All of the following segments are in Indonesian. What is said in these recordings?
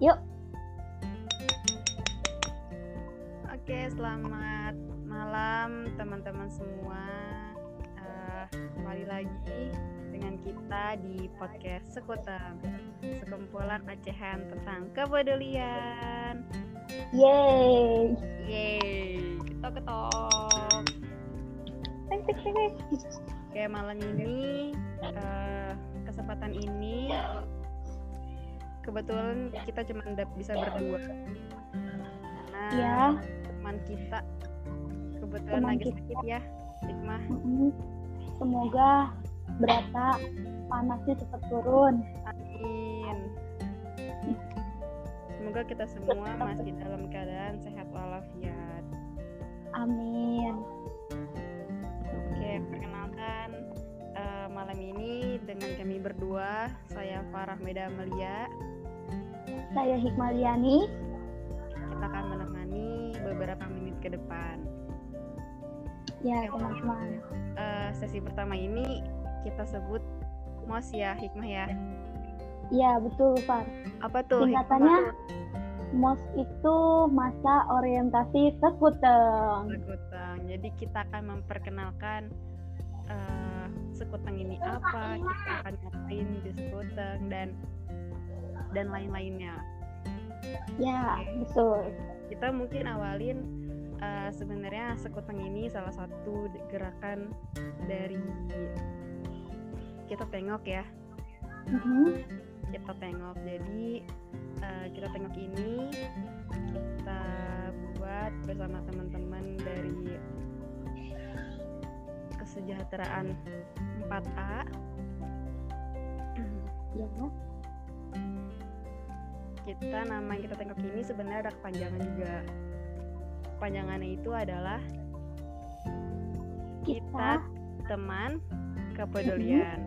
Yuk. Oke, selamat malam teman-teman semua. Uh, kembali lagi dengan kita di podcast Sekutang, sekumpulan ocehan tentang kepedulian. Yeay. Yeay, tik, tik. Oke, malam ini uh, kesempatan ini kebetulan kita cuma bisa berdua. Nah, Ya. teman kita kebetulan Teman lagi kita. sakit ya. Mm-mm. Semoga berata panasnya cepat turun. Amin. Semoga kita semua masih dalam keadaan sehat walafiat. Amin. Oke, perkenalkan eh, malam ini dengan kami berdua, saya Farah Meda Melia. Saya Hikmaliani. Kita akan menemani beberapa menit ke depan. Ya, teman-teman. Eh, sesi pertama ini kita sebut mos ya, hikmah ya. Ya, betul, Far. Apa tuh? Singkatannya? MOS itu masa orientasi sekuteng. Sekutang. Jadi kita akan memperkenalkan eh, sekutang ini apa, kita akan ngapain di sekutang dan dan lain-lainnya. Ya, betul. Kita mungkin awalin eh, sebenarnya sekutang ini salah satu gerakan dari kita tengok ya, Mhm. kita tengok. Jadi eh, kita tengok ini kita buat bersama teman-teman dari kesejahteraan 4A. Ya. Kita nama yang kita tengok ini sebenarnya ada kepanjangan juga. Kepanjangannya itu adalah Kita kita teman kepedulian.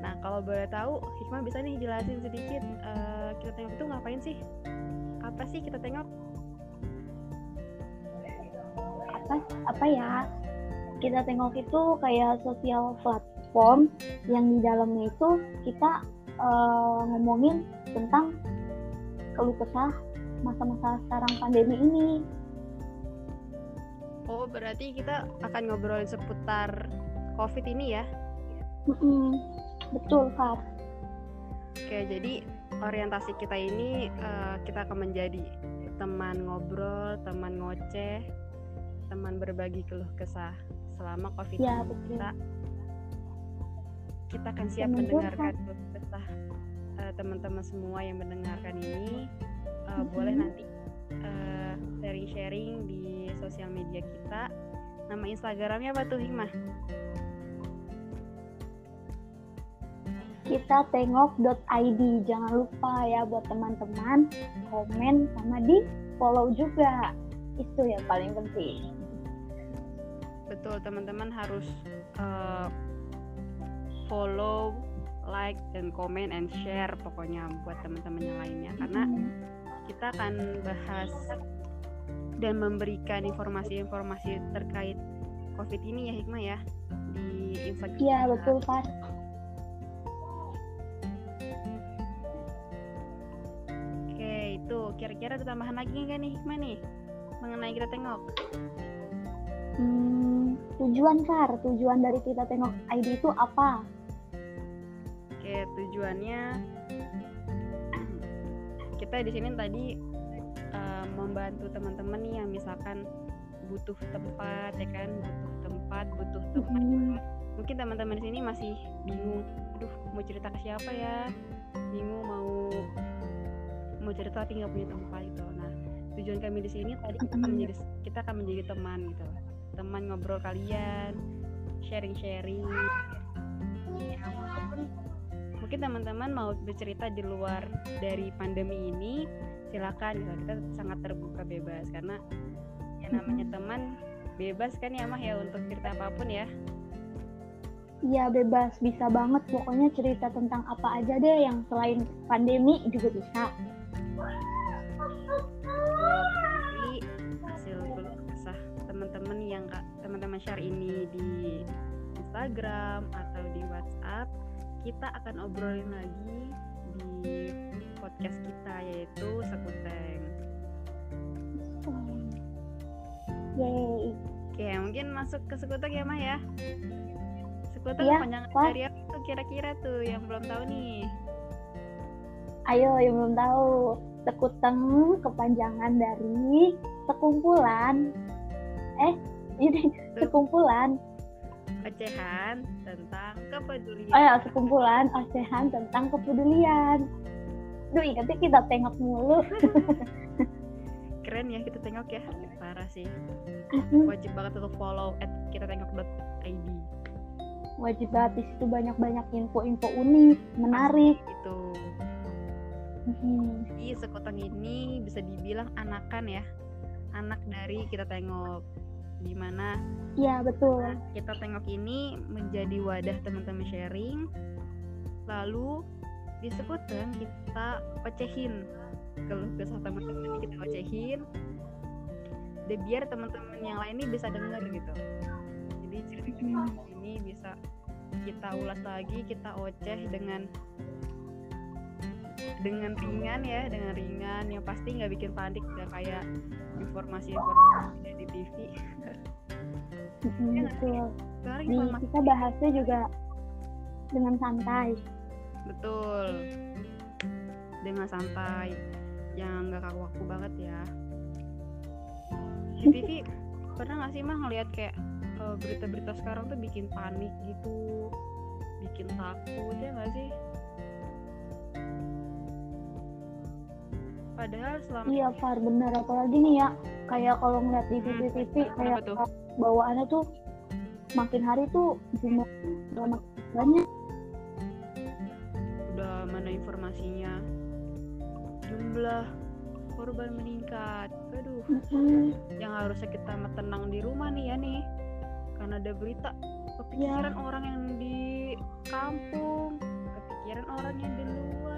Nah, kalau boleh tahu, Hikmah bisa nih jelasin sedikit eh, kita tengok itu ngapain sih? Apa sih kita tengok? apa apa ya? Kita tengok itu kayak sosial platform yang di dalamnya itu kita eh, ngomongin tentang keluh kesah masa-masa sekarang pandemi ini. Oh, berarti kita akan ngobrolin seputar COVID ini ya? Mm-mm. Betul, Far. Oke, jadi orientasi kita ini eh, kita akan menjadi teman ngobrol, teman ngoceh, teman berbagi keluh kesah selama COVID Ya, ini. betul. Kita kita akan siap mendengarkan keluh kesah eh, teman-teman semua yang mendengarkan ini. Eh, Boleh Mhm. nanti eh, sharing-sharing di sosial media kita. Nama Instagramnya apa tuh Hikmah? kita tengok.id jangan lupa ya buat teman-teman komen sama di follow juga itu yang paling penting Betul, teman-teman harus uh, follow, like, dan komen and share pokoknya buat teman-teman yang lainnya. Karena Hmm, kita akan bahas dan memberikan informasi-informasi terkait COVID ini ya Hikmah ya di Instagram. iya betul Pak. Oke, itu. Kira-kira ada tambahan lagi nggak nih Hikmah nih mengenai kita tengok? Hmm, tujuan Kar tujuan dari kita tengok ID itu apa Oke, tujuannya kita di sini tadi eh, membantu teman-teman nih yang misalkan butuh tempat ya kan, butuh tempat, butuh teman. Hmm, Mungkin teman-teman di sini masih bingung, aduh mau cerita ke siapa ya? Bingung mau mau cerita tapi nggak punya tempat gitu. Nah, tujuan kami di sini tadi kita akan menjadi kita akan menjadi teman gitu. Teman ngobrol kalian, sharing-sharing. Ya, mungkin teman-teman mau bercerita di luar dari pandemi ini silakan. Gitu kita sangat terbuka bebas. Karena yang namanya teman bebas kan ya mah ya untuk cerita apa pun ya. Iya bebas. Bisa banget. Pokoknya cerita tentang apa aja deh yang selain pandemi juga bisa. Nanti hasil kesah teman-teman yang teman-teman share ini di Instagram atau di WhatsApp kita akan obrolin lagi di podcast kita yaitu Sekuteng. Yeay. Oke, mungkin masuk ke Sekuteng ya, Mah ya. Sekuteng Iya, kepanjangan Pak. dari apa tuh kira-kira tuh yang belum tahu nih? Ayo yang belum tahu. Sekuteng kepanjangan dari sekumpulan. Eh, ini sekumpulan. Ocehan tentang kepedulian. Oh ya, sekumpulan ocehan tentang kepedulian. Duh, ingatnya kita tengok mulu. Keren ya kita tengok ya. Parah sih. Wajib banget untuk follow at kita tengok.id. Wajib banget di situ banyak-banyak info-info unik, menarik. Itu. Hmm, Jadi sekoteng ini bisa dibilang anakan ya. Anak dari kita tengok di mana Iya, betul. kita tengok ini menjadi wadah teman-teman sharing lalu di kita ocehin kalau kesah teman-teman ini kita ocehin dan biar teman-teman yang lain ini bisa dengar gitu jadi cerita Hmm. ini bisa kita ulas lagi kita oceh dengan dengan ringan ya dengan ringan yang pasti nggak bikin panik nggak kayak informasi-informasi di TV Iya betul. sekarang informasi kita bahasnya juga dengan santai. Betul. Dengan santai, yang nggak kaku-kaku banget ya. Di TV pernah nggak sih mah ngelihat kayak eh, berita-berita sekarang tuh bikin panik gitu, bikin takut ya nggak sih? Padahal selama Iya, Far, bener. Apalagi nih ya, kayak kalau ngeliat di Hmm, TV-TV, kenapa kayak tuh? bawaannya tuh makin hari tuh jumlah banyak. udah mana informasinya, jumlah korban meningkat. Aduh. Hmm, yang harusnya kita tenang di rumah nih ya nih karena ada berita kepikiran orang yang di kampung kepikiran orang yang di luar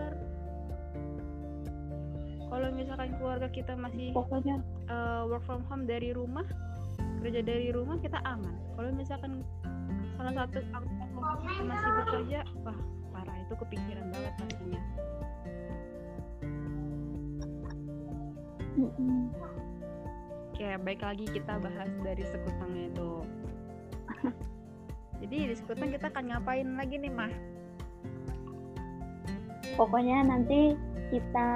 kalau misalkan keluarga kita masih Pokoknya eh, work from home dari rumah kerja dari rumah kita aman kalau misalkan salah satu anggota masih bekerja wah parah itu kepikiran banget pastinya. Oke, baik lagi kita bahas dari sekutangnya itu. Jadi di sekutang kita akan ngapain lagi nih, Mah? pokoknya nanti kita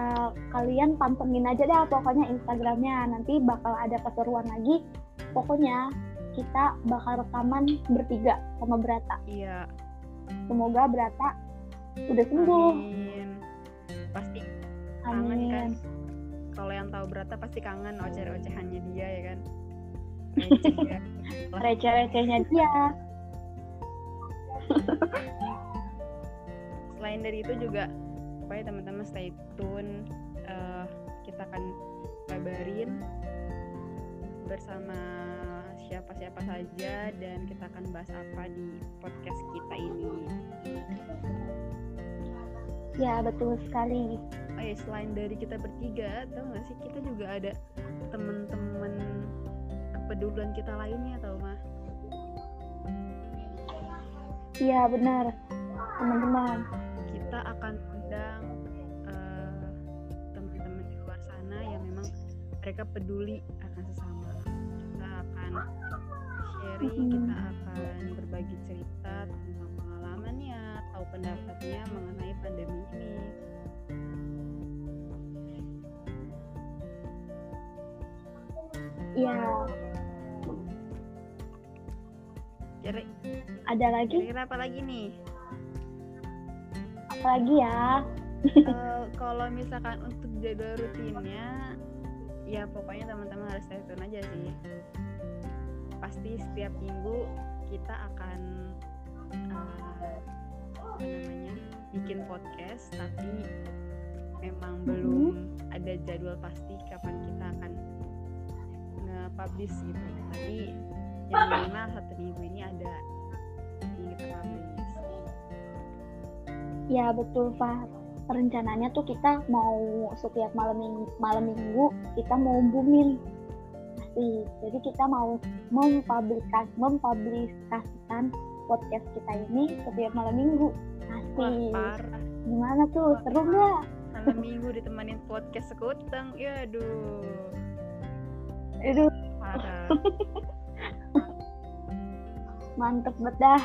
kalian pantengin aja deh pokoknya Instagramnya nanti bakal ada keseruan lagi pokoknya kita bakal rekaman bertiga sama Brata Iya. semoga Brata udah sembuh Amin. Pasti kangen kan. amin Kalau yang tahu Brata pasti kangen oceh-ocehannya dia ya kan. Ya. receh-recehnya dia Selain dari itu juga pokoknya teman-teman stay tune. Eh, kita akan kabarin bersama siapa-siapa saja dan kita akan bahas apa di podcast kita ini. ya betul sekali Oh ya, selain dari kita bertiga, tau gak sih kita juga ada temen-temen kepedulian kita lainnya tau mah? iya benar teman-teman Kita akan mereka peduli akan sesama. Kita akan sharing, kita akan berbagi cerita tentang pengalamannya atau pendapatnya mengenai pandemi ini. iya Kira- ada lagi Kira-kira apa lagi nih? apa lagi ya Eh, kalau misalkan untuk jadwal rutinnya ya pokoknya teman-teman harus stay tune aja sih. Pasti setiap minggu kita akan apa namanya bikin podcast tapi memang belum ada jadwal pasti kapan kita akan nge-publish gitu. Tapi yang minimal satu minggu ini ada yang kita publish. Ya betul Fah rencananya tuh kita mau setiap malam minggu, malam minggu kita mau booming pasti jadi kita mau mempublikas mempublikasikan podcast kita ini setiap malam minggu. Wah, parah. Gimana tuh? Seru nggak? Malam minggu ditemanin podcast sekuteng. Ya aduh. Aduh, Parah. mantep banget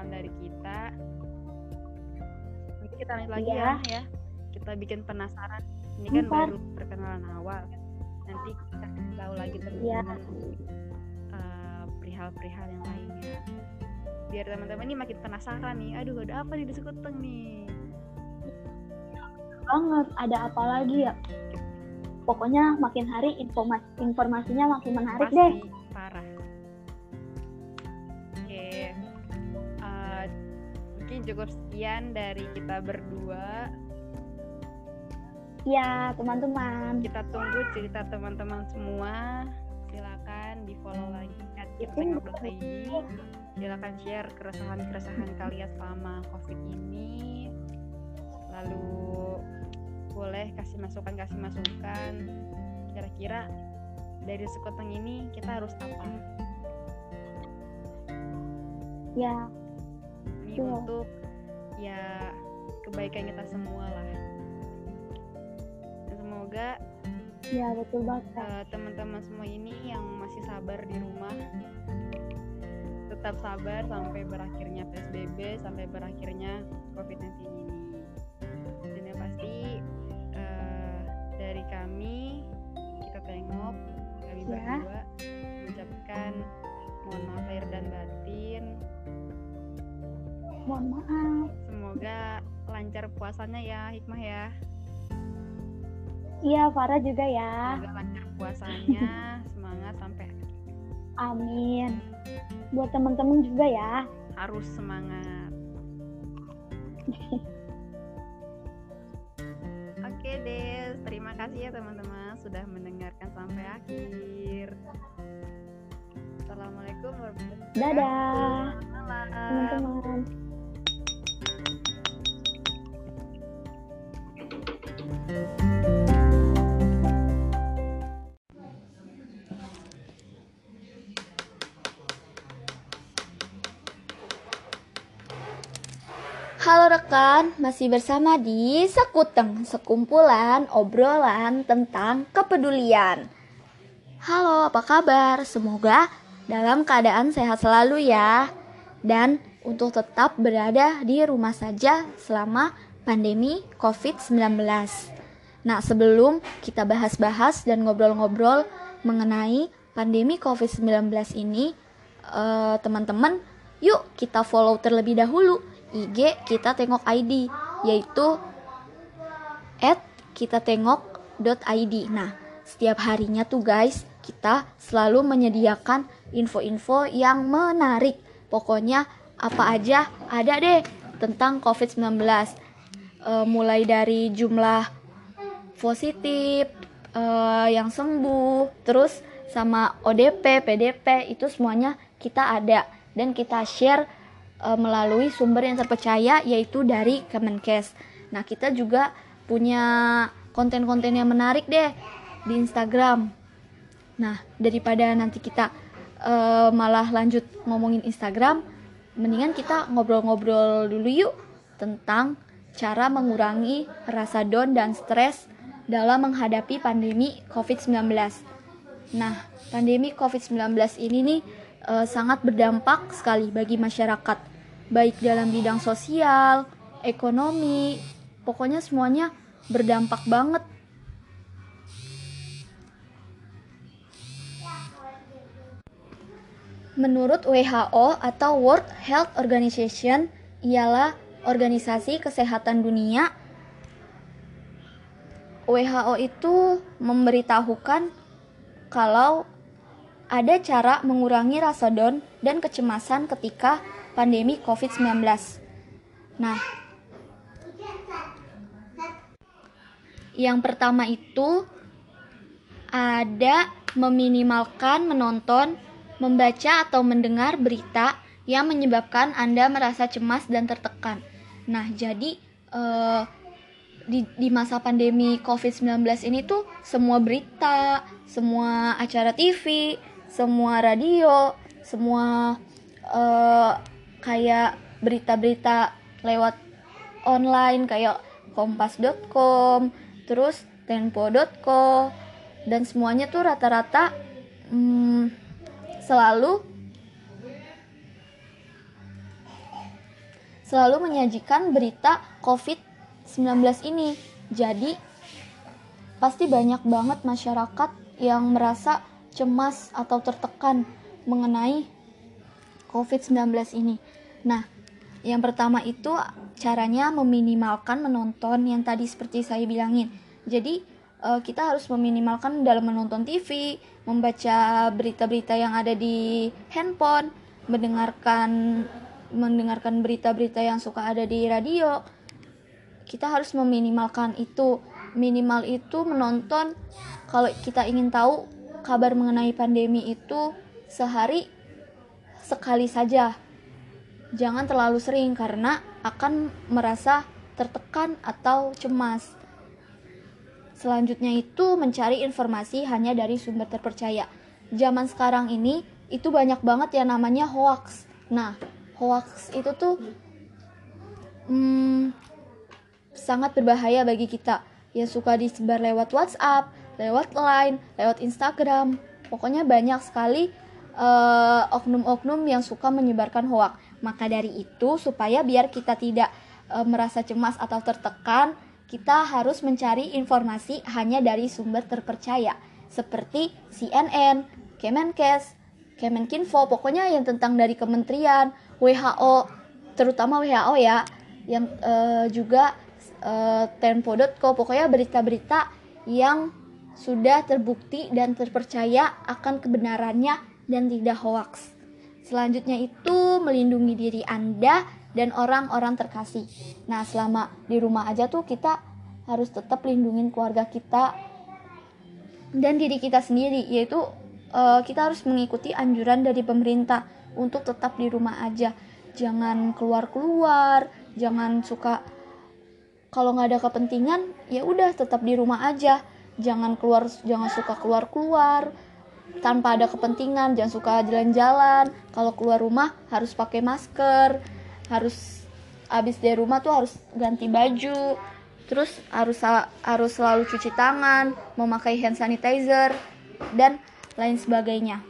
perkenalan dari kita. Nanti kita lanjut lagi Iya. ya, ya. Kita bikin penasaran. Ini kan Ntar. baru perkenalan awal. Nanti kita kasih tahu lagi Iya. teman-teman eh, perihal-perihal yang lainnya. Biar teman-teman ini makin penasaran nih. Aduh, ada apa nih di Sekuteng nih? Banget. Ada apa lagi ya? Pokoknya makin hari informasi informasinya makin menarik Pasti deh. Cukup sekian dari kita berdua. Ya, teman-teman. Kita tunggu cerita teman-teman semua. Silakan di follow lagi at @ngobrol.id. Silakan share keresahan-keresahan kalian selama covid ini. Lalu boleh kasih masukan kasih masukan. Kira-kira dari sekoteng ini kita harus apa? ya, Ini Betul. untuk ya kebaikan kita semua lah. Semoga ya betul banget. Eh, teman-teman semua ini yang masih sabar di rumah tetap sabar sampai berakhirnya PSBB sampai berakhirnya COVID-19 ini dan yang pasti eh, dari kami kita tengok kami Ya. berdua mengucapkan mohon maaf lahir dan batin Mohon maaf. semoga lancar puasanya ya hikmah ya Iya, Farah juga ya. semoga lancar puasanya semangat sampai Amin. Buat teman-teman juga ya. harus semangat. Oke deh, terima kasih ya teman-teman sudah mendengarkan sampai akhir. Assalamualaikum warahmatullahi wabarakatuh. Dadah, Selamat malam. teman-teman. Halo rekan, masih bersama di Sekuteng, sekumpulan obrolan tentang kepedulian. Halo, apa kabar? Semoga dalam keadaan sehat selalu ya. Dan untuk tetap berada di rumah saja selama pandemi COVID-19. Nah, sebelum kita bahas-bahas dan ngobrol-ngobrol mengenai pandemi COVID-19 ini, eh, teman-teman, yuk kita follow terlebih dahulu IG kita tengok ID yaitu at kita tengok.id. Nah, setiap harinya tuh guys, kita selalu menyediakan info-info yang menarik. Pokoknya apa aja ada deh tentang COVID-19. Eh, mulai dari jumlah positif, eh, yang sembuh, terus sama ODP, PDP itu semuanya kita ada dan kita share eh, melalui sumber yang terpercaya yaitu dari Kemenkes. Nah, kita juga punya konten-konten yang menarik deh di Instagram. Nah, daripada nanti kita eh, malah lanjut ngomongin Instagram, mendingan kita ngobrol-ngobrol dulu yuk tentang cara mengurangi rasa down dan stres dalam menghadapi pandemi COVID-19. Nah, pandemi COVID-19 ini nih eh, sangat berdampak sekali bagi masyarakat, baik dalam bidang sosial, ekonomi, pokoknya semuanya berdampak banget. Menurut WHO atau World Health Organization ialah organisasi kesehatan dunia WHO itu memberitahukan kalau ada cara mengurangi rasa down dan kecemasan ketika pandemi COVID-19. Nah, yang pertama itu ada meminimalkan menonton, membaca atau mendengar berita yang menyebabkan Anda merasa cemas dan tertekan. Nah, jadi eh, di, di masa pandemi COVID-19 ini tuh semua berita, semua acara TV, semua radio, semua uh, kayak berita-berita lewat online kayak kompas.com, terus tempo.co dan semuanya tuh rata-rata hmm, selalu selalu menyajikan berita COVID-19 ini. Jadi pasti banyak banget masyarakat yang merasa cemas atau tertekan mengenai COVID-19 ini. Nah, yang pertama itu caranya meminimalkan menonton yang tadi seperti saya bilangin. Jadi, uh, kita harus meminimalkan dalam menonton TV, membaca berita-berita yang ada di handphone, mendengarkan mendengarkan berita-berita yang suka ada di radio. Kita harus meminimalkan itu minimal itu menonton kalau kita ingin tahu kabar mengenai pandemi itu sehari sekali saja. Jangan terlalu sering karena akan merasa tertekan atau cemas. Selanjutnya itu mencari informasi hanya dari sumber terpercaya. Zaman sekarang ini itu banyak banget ya namanya hoax. Nah, hoax itu tuh hmm, sangat berbahaya bagi kita yang suka disebar lewat WhatsApp, lewat Line, lewat Instagram. Pokoknya banyak sekali eh, oknum-oknum yang suka menyebarkan hoak. Maka dari itu supaya biar kita tidak uh, merasa cemas atau tertekan, kita harus mencari informasi hanya dari sumber terpercaya seperti CNN, Kemenkes, Kemenkinfo, pokoknya yang tentang dari kementerian, WHO, terutama WHO ya, yang uh, juga uh, tempo.co pokoknya berita-berita yang sudah terbukti dan terpercaya akan kebenarannya dan tidak hoax. Selanjutnya itu melindungi diri Anda dan orang-orang terkasih. Nah, selama di rumah aja tuh kita harus tetap lindungin keluarga kita dan diri kita sendiri, yaitu uh, kita harus mengikuti anjuran dari pemerintah untuk tetap di rumah aja. Jangan keluar-keluar, jangan suka kalau nggak ada kepentingan ya udah tetap di rumah aja jangan keluar jangan suka keluar keluar tanpa ada kepentingan jangan suka jalan-jalan kalau keluar rumah harus pakai masker harus habis dari rumah tuh harus ganti baju terus harus harus selalu cuci tangan memakai hand sanitizer dan lain sebagainya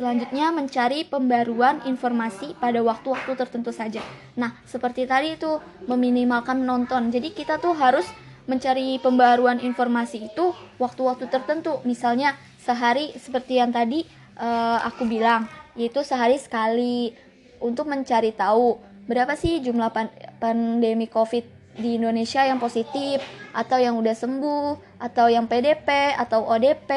Selanjutnya mencari pembaruan informasi pada waktu-waktu tertentu saja. Nah, seperti tadi itu meminimalkan menonton. Jadi kita tuh harus mencari pembaruan informasi itu waktu-waktu tertentu. Misalnya sehari seperti yang tadi uh, aku bilang, yaitu sehari sekali untuk mencari tahu berapa sih jumlah pan pandemi COVID di Indonesia yang positif atau yang udah sembuh atau yang PDP atau ODP.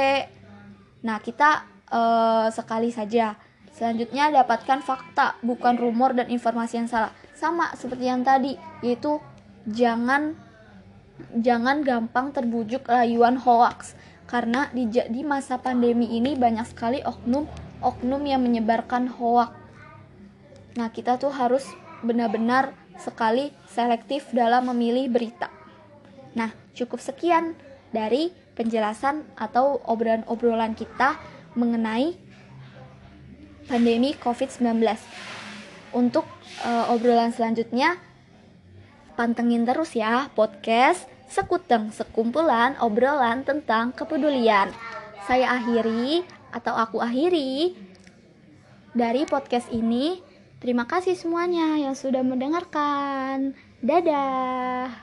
Nah, kita uh, sekali saja. Selanjutnya dapatkan fakta, bukan rumor dan informasi yang salah. Sama seperti yang tadi, yaitu jangan jangan gampang terbujuk rayuan hoax karena di, di masa pandemi ini banyak sekali oknum oknum yang menyebarkan hoax. Nah, kita tuh harus benar-benar sekali selektif dalam memilih berita. Nah, cukup sekian dari penjelasan atau obrolan-obrolan kita mengenai pandemi COVID-19. Untuk uh, obrolan selanjutnya, pantengin terus ya podcast Sekuteng, sekumpulan obrolan tentang kepedulian. Saya akhiri atau aku akhiri dari podcast ini. Terima kasih semuanya yang sudah mendengarkan. Dadah.